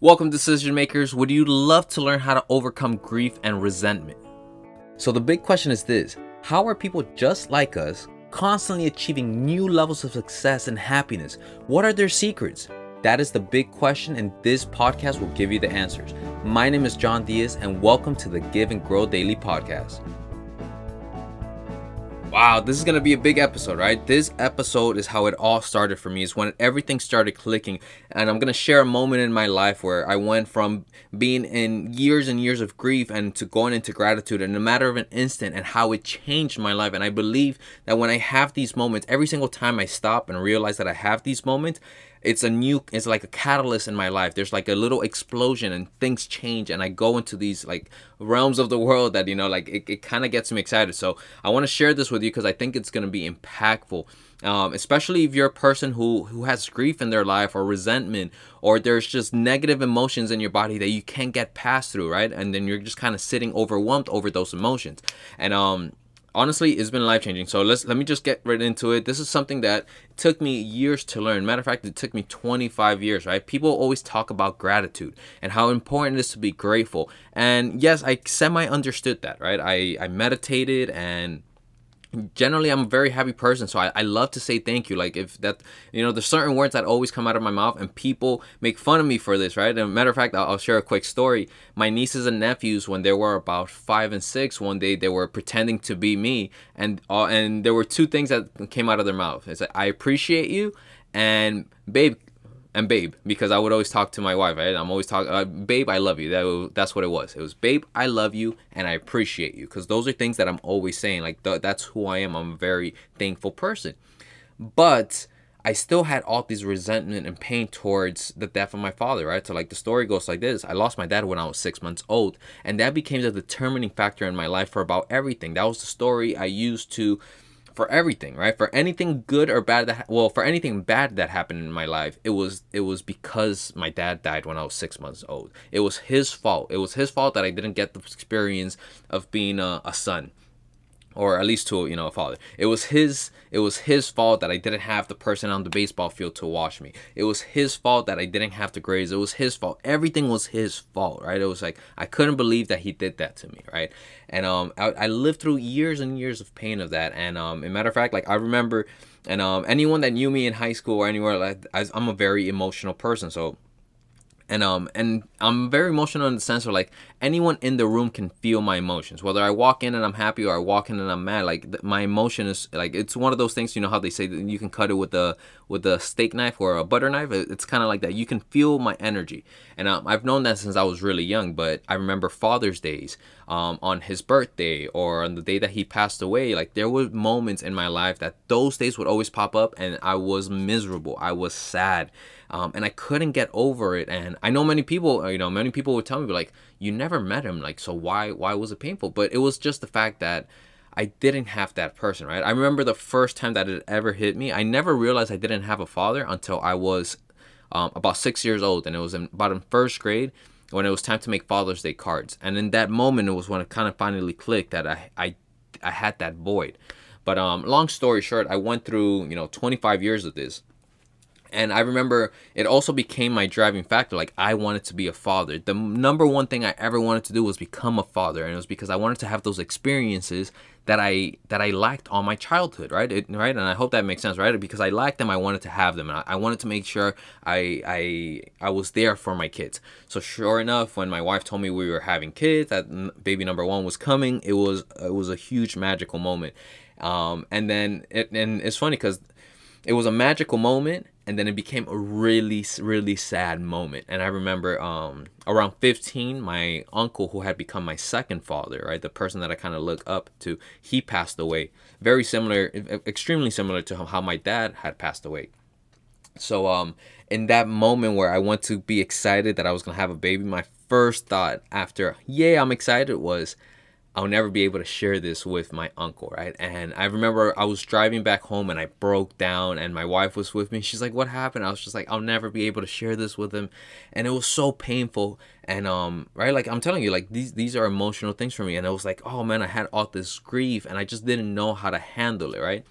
Welcome, decision makers. Would you love to learn how to overcome grief and resentment? So, the big question is this How are people just like us constantly achieving new levels of success and happiness? What are their secrets? That is the big question, and this podcast will give you the answers. My name is Yohn Diaz, and welcome to the Give and Grow Daily Podcast. Wow, this is gonna be a big episode, right? This episode is how it all started for me. Is when everything started clicking, and I'm gonna share a moment in my life where I went from being in years and years of grief and to going into gratitude in a matter of an instant, and how it changed my life. And I believe that when I have these moments, every single time I stop and realize that I have these moments, it's a new it's like a catalyst in my life. There's like a little explosion and things change and i go into these like realms of the world that you know like it, it kind of gets me excited. So i want to share this with you because i think it's going to be impactful. Um, especially if you're a person who who has grief in their life or resentment or there's just negative emotions in your body that you can't get past through right? And then you're just kind of sitting overwhelmed over those emotions. And um honestly it's been life changing so let's let me just get right into it. This is something that took me years to learn. Matter of fact it took me 25 years right? People always talk about gratitude and how important it is to be grateful. And yes i semi understood that right? I i meditated and generally i'm a very happy person so I, I love to say thank you. Like if that you know there's certain words that always come out of my mouth and people make fun of me for this right? And matter of fact I'll, I'll, share a quick story. My nieces and nephews when they were about five and six one day they were pretending to be me and uh, and there were two things that came out of their mouth. It's like i appreciate you and babe and babe because I would always talk to my wife. Right? I'm always talking, uh, babe, I love you. That that's what it was. It was, babe, I love you and I appreciate you because those are things that I'm always saying. Like th- that's who I am. I'm a very thankful person, but I still had all these resentment and pain towards the death of my father. Right? So like the story goes like this: I lost my dad when I was six months old, and that became the determining factor in my life for about everything. That was the story I used to for everything, right? For anything good or bad that well, for anything bad that happened in my life, it was it was because my dad died when I was six months old. It was his fault. It was his fault that I didn't get the experience of being a, a son or at least to you know a father. It was his it was his fault that I didn't have the person on the baseball field to watch me. It was his fault that I didn't have the grades. It was his fault. Everything was his fault, right? It was like I couldn't believe that he did that to me, right? And um, I, I lived through years and years of pain of that. And um, a matter of fact, like I remember, and um, anyone that knew me in high school or anywhere, like I, I'm a very emotional person, so and um and I'm very emotional in the sense of like anyone in the room can feel my emotions. Whether I walk in and I'm happy or I walk in and I'm mad like th- my emotion is like it's one of those things you know how they say that you can cut it with a with a steak knife or a butter knife? It's kind of like that. You can feel my energy. And um, I've known that since I was really young but I remember Father's days um, on his birthday or on the day that he passed away like there were moments in my life that those days would always pop up and I was miserable. I was sad um, and I couldn't get over it. And I know many people, uh, you know, many people would tell me like, you never met him, like, so why why was it painful? But it was just the fact that I didn't have that person, right? I remember the first time that it ever hit me. I never realized I didn't have a father until I was um, about six years old, and it was in, about in first grade when it was time to make Father's Day cards. And in that moment, it was when it kind of finally clicked that I I I had that void. But um, long story short, I went through you know 25 years of this and I remember it also became my driving factor. Like I wanted to be a father. The number one thing I ever wanted to do was become a father, and it was because I wanted to have those experiences that I that I lacked on my childhood, right? It, right, and I hope that makes sense, right? Because I lacked them, I wanted to have them, and I, I wanted to make sure I I I was there for my kids. So sure enough, when my wife told me we were having kids, that baby number one was coming, it was it was a huge magical moment. Um, and then it, and it's funny because it was a magical moment and then it became a really really sad moment. And i remember um, around 15 my uncle who had become my second father right the person that i kind of look up to he passed away. Very similar extremely similar to how my dad had passed away. So um in that moment where i went to be excited that i was gonna have a baby my first thought after yeah i'm excited was I'll never be able to share this with my uncle, right? And I remember I was driving back home and I broke down and my wife was with me. She's like, "What happened?" I was just like, "I'll never be able to share this with him." And it was so painful and um right like I'm telling you like these these are emotional things for me and I was like, "Oh man, I had all this grief and I just didn't know how to handle it, right?"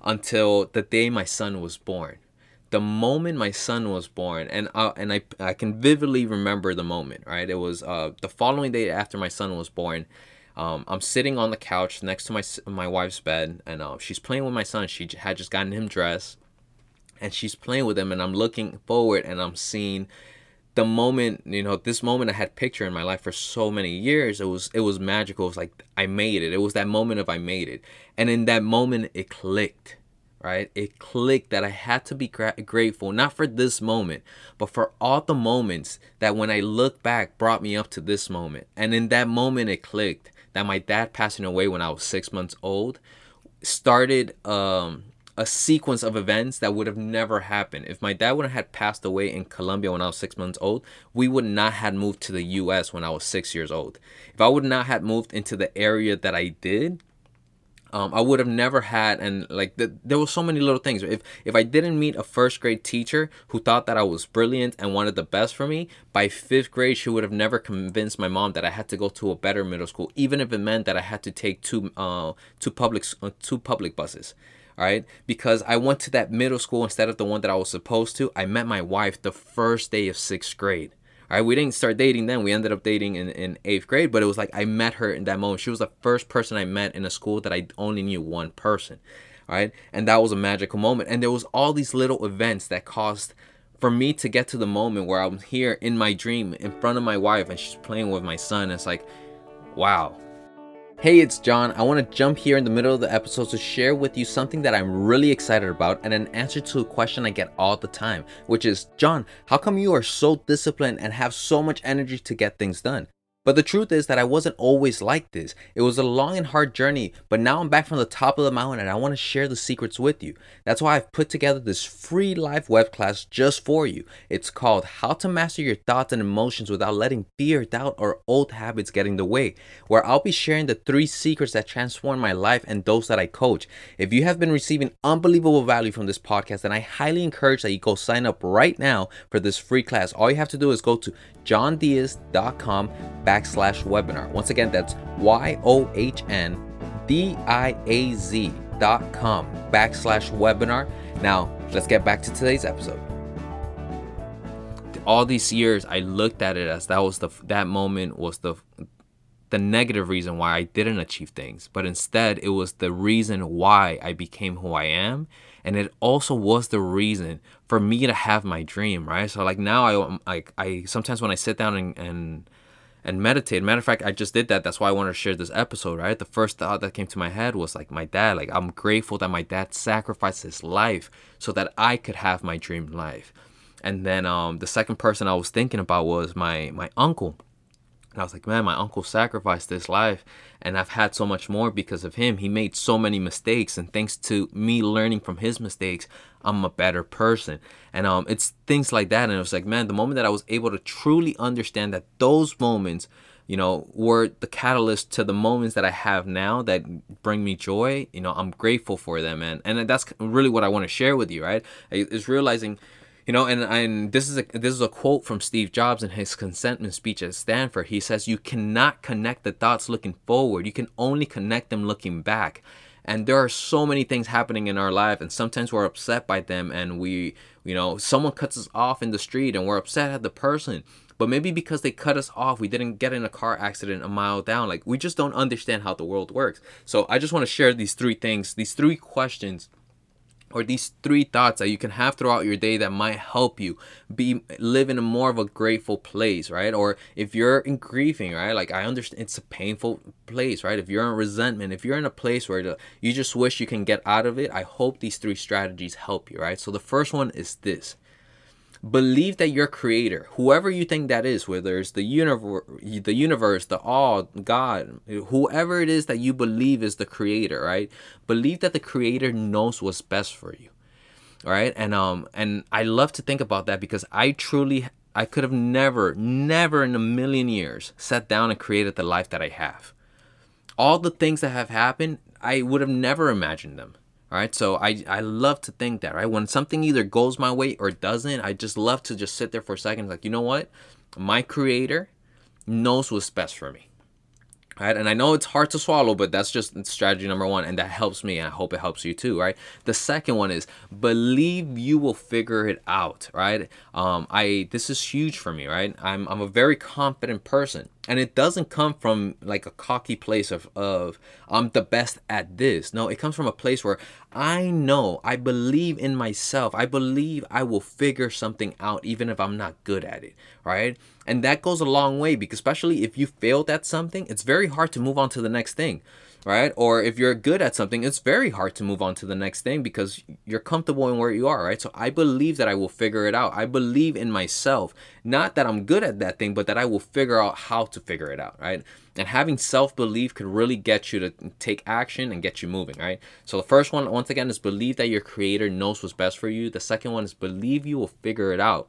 Until the day my son was born the moment my son was born, and uh, and I I can vividly remember the moment. Right, it was uh the following day after my son was born. Um, I'm sitting on the couch next to my my wife's bed, and uh, she's playing with my son. She had just gotten him dressed, and she's playing with him, and I'm looking forward, and I'm seeing the moment you know this moment i had picture in my life for so many years it was it was magical. It was like i made it. It was that moment of i made it. And in that moment it clicked right? It clicked that i had to be gra- grateful not for this moment but for all the moments that when i look back brought me up to this moment. And in that moment it clicked that my dad passing away when i was six months old started um a sequence of events that would have never happened. If my dad would have passed away in Colombia when I was six months old, we would not have moved to the US when I was six years old. If I would not have moved into the area that I did, um, I would have never had and like the, there were so many little things. If if I didn't meet a first grade teacher who thought that I was brilliant and wanted the best for me, by fifth grade she would have never convinced my mom that I had to go to a better middle school, even if it meant that I had to take two uh two public uh, two public buses right? Because I went to that middle school instead of the one that I was supposed to. I met my wife the first day of sixth grade. Right, we didn't start dating then. We ended up dating in, in eighth grade, but it was like I met her in that moment. She was the first person I met in a school that I only knew one person. All right, and that was a magical moment. And there was all these little events that caused for me to get to the moment where I'm here in my dream in front of my wife and she's playing with my son. It's like, wow, Hey, it's Yohn. I want to jump here in the middle of the episode to share with you something that I'm really excited about and an answer to a question I get all the time, which is Yohn, how come you are so disciplined and have so much energy to get things done? But the truth is that I wasn't always like this. It was a long and hard journey, but now I'm back from the top of the mountain and I want to share the secrets with you. That's why I've put together this free live web class just for you. It's called How to Master Your Thoughts and Emotions Without Letting Fear, Doubt, or Old Habits Get in the Way, where I'll be sharing the three secrets that transform my life and those that I coach. If you have been receiving unbelievable value from this podcast, then I highly encourage that you go sign up right now for this free class. All you have to do is go to yohndiaz.com backslash webinar. Once again, that's Y-O-H-N D-I-A-Z dot com backslash webinar. Now, let's get back to today's episode. All these years, I looked at it as that was the that moment was the the negative reason why I didn't achieve things, but instead it was the reason why I became who I am and it also was the reason for me to have my dream right so like now i like i sometimes when i sit down and and and meditate. Matter of fact i just did that. That's why i wanted to share this episode right? The first thought that came to my head was like my dad like i'm grateful that my dad sacrificed his life so that i could have my dream life. And then um the second person i was thinking about was my my uncle and I was like, man, my uncle sacrificed his life, and I've had so much more because of him. He made so many mistakes, and thanks to me learning from his mistakes, I'm a better person. And um, it's things like that. And it was like, man, the moment that I was able to truly understand that those moments, you know, were the catalyst to the moments that I have now that bring me joy. You know, I'm grateful for them, and and that's really what I want to share with you, right? Is realizing you know, and and this is a this is a quote from Steve Jobs in his commencement speech at Stanford. He says, "You cannot connect the dots looking forward. You can only connect them looking back." And there are so many things happening in our life, and sometimes we're upset by them, and we, you know, someone cuts us off in the street, and we're upset at the person. But maybe because they cut us off, we didn't get in a car accident a mile down. Like we just don't understand how the world works. So I just want to share these three things, these three questions or these three thoughts that you can have throughout your day that might help you be live in a more of a grateful place right? Or if you're in grieving right? Like i understand it's a painful place right? If you're in resentment if you're in a place where the, you just wish you can get out of it i hope these three strategies help you right? So the first one is this believe that your creator whoever you think that is whether it's the universe the universe the all god whoever it is that you believe is the creator right? Believe that the creator knows what's best for you all right? And um and i love to think about that because i truly i could have never never in a million years sat down and created the life that i have. All the things that have happened i would have never imagined them all right, so I I love to think that right? When something either goes my way or doesn't, I just love to just sit there for a second, like you know what, my Creator knows what's best for me. right and i know it's hard to swallow but that's just strategy number one and that helps me and i hope it helps you too right? The second one is believe you will figure it out right? Um i this is huge for me right? I'm i'm a very confident person and it doesn't come from like a cocky place of of I'm the best at this. No, it comes from a place where I know, I believe in myself. I believe I will figure something out even if I'm not good at it, right? And that goes a long way because especially if you failed at something, it's very hard to move on to the next thing right? Or if you're good at something, it's very hard to move on to the next thing because you're comfortable in where you are, right? So I believe that I will figure it out. I believe in myself, not that I'm good at that thing, but that I will figure out how to figure it out, right? And having self belief could really get you to take action and get you moving, right? So the first one, once again, is believe that your creator knows what's best for you. The second one is believe you will figure it out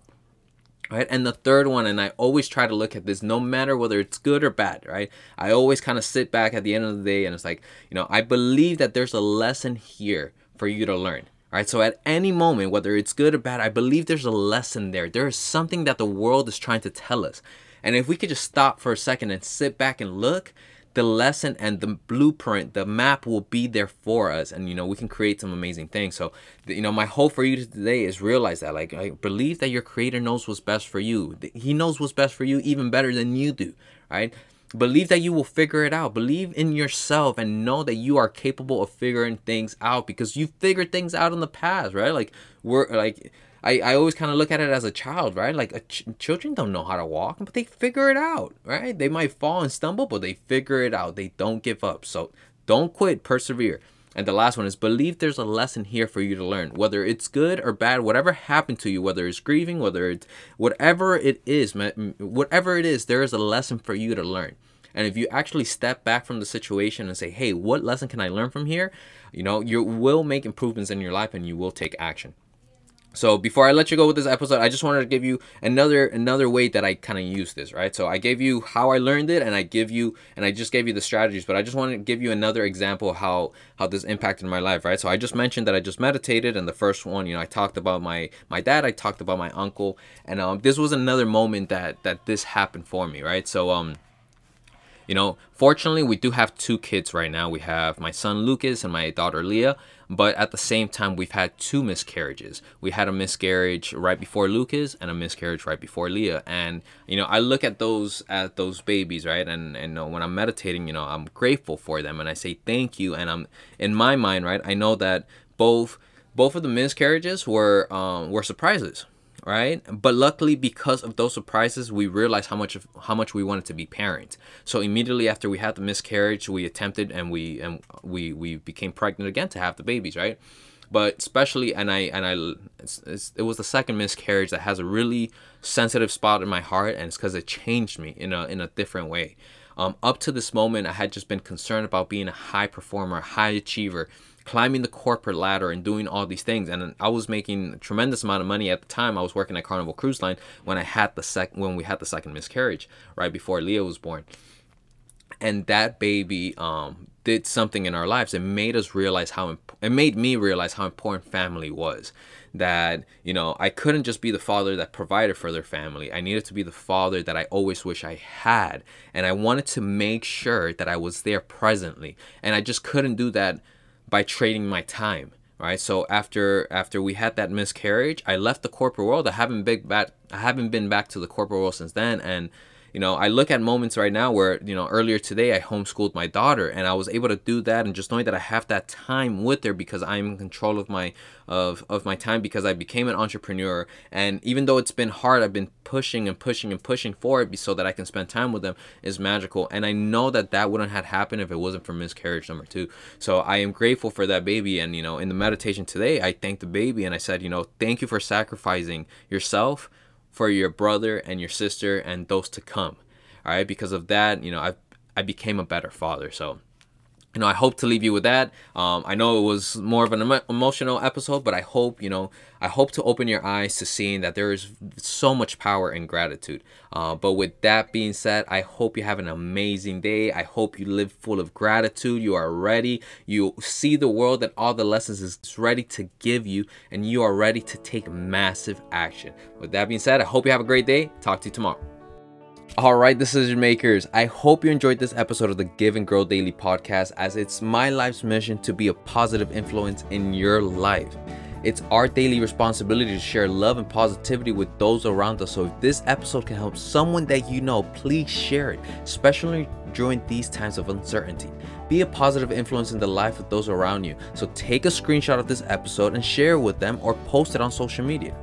right? And the third one and i always try to look at this no matter whether it's good or bad right? I always kind of sit back at the end of the day and it's like you know i believe that there's a lesson here for you to learn right? So at any moment whether it's good or bad i believe there's a lesson there. There is something that the world is trying to tell us. And if we could just stop for a second and sit back and look the lesson and the blueprint, the map will be there for us, and you know we can create some amazing things. So, you know, my hope for you today is realize that, like, I believe that your Creator knows what's best for you. He knows what's best for you even better than you do, right? Believe that you will figure it out. Believe in yourself and know that you are capable of figuring things out because you figured things out in the past, right? Like we're like I, I always kind of look at it as a child, right? Like ch- children don't know how to walk, but they figure it out, right? They might fall and stumble, but they figure it out. They don't give up. So don't quit, persevere. And the last one is believe there's a lesson here for you to learn, whether it's good or bad, whatever happened to you, whether it's grieving, whether it's whatever it is, whatever it is, there is a lesson for you to learn. And if you actually step back from the situation and say, hey, what lesson can I learn from here? You know, you will make improvements in your life and you will take action. So before I let you go with this episode, I just wanted to give you another another way that I kind of use this, right? So I gave you how I learned it, and I give you and I just gave you the strategies, but I just want to give you another example how how this impacted my life, right? So I just mentioned that I just meditated, and the first one, you know, I talked about my my dad, I talked about my uncle, and um, this was another moment that that this happened for me, right? So um you know, fortunately, we do have two kids right now. We have my son Lucas and my daughter Leah, but at the same time, we've had two miscarriages. We had a miscarriage right before Lucas and a miscarriage right before Leah. And you know, I look at those at those babies, right? And and know, when I'm meditating, you know, I'm grateful for them and I say thank you. And I'm in my mind, right? I know that both both of the miscarriages were um, were surprises right? But luckily because of those surprises we realized how much of how much we wanted to be parents. So immediately after we had the miscarriage we attempted and we and we we became pregnant again to have the babies right? But especially and i and i it's, it's, it was the second miscarriage that has a really sensitive spot in my heart and it's because it changed me in a in a different way. Um, up to this moment i had just been concerned about being a high performer high achiever climbing the corporate ladder and doing all these things. And I was making a tremendous amount of money at the time. I was working at Carnival Cruise Line when I had the sec when we had the second miscarriage right before Leah was born. And that baby um, did something in our lives. It made us realize how imp- it made me realize how important family was. That you know I couldn't just be the father that provided for their family. I needed to be the father that I always wish I had, and I wanted to make sure that I was there presently. And I just couldn't do that by trading my time right? So after after we had that miscarriage i left the corporate world. I haven't been back i haven't been back to the corporate world since then. And you know, I look at moments right now where, you know, earlier today I homeschooled my daughter and I was able to do that and just knowing that I have that time with her because I'm in control of my of, of my time because I became an entrepreneur and even though it's been hard, I've been pushing and pushing and pushing for it so that I can spend time with them is magical and I know that that wouldn't have happened if it wasn't for miscarriage number 2. So I am grateful for that baby and you know, in the meditation today, I thanked the baby and I said, you know, thank you for sacrificing yourself for your brother and your sister and those to come. All right, because of that, you know, I I became a better father. So, you know, I hope to leave you with that. Um, I know it was more of an emo- emotional episode, but I hope, you know, I hope to open your eyes to seeing that there is so much power in gratitude. Uh, but with that being said, I hope you have an amazing day. I hope you live full of gratitude. You are ready. You see the world that all the lessons is ready to give you, and you are ready to take massive action. With that being said, I hope you have a great day. Talk to you tomorrow. All right, decision makers. I hope you enjoyed this episode of the Give and Grow Daily podcast as it's my life's mission to be a positive influence in your life. It's our daily responsibility to share love and positivity with those around us. So if this episode can help someone that you know, please share it, especially during these times of uncertainty. Be a positive influence in the life of those around you. So take a screenshot of this episode and share it with them or post it on social media.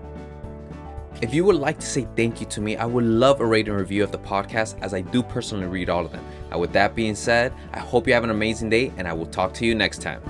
If you would like to say thank you to me, I would love a rating review of the podcast as I do personally read all of them. And with that being said, I hope you have an amazing day and I will talk to you next time.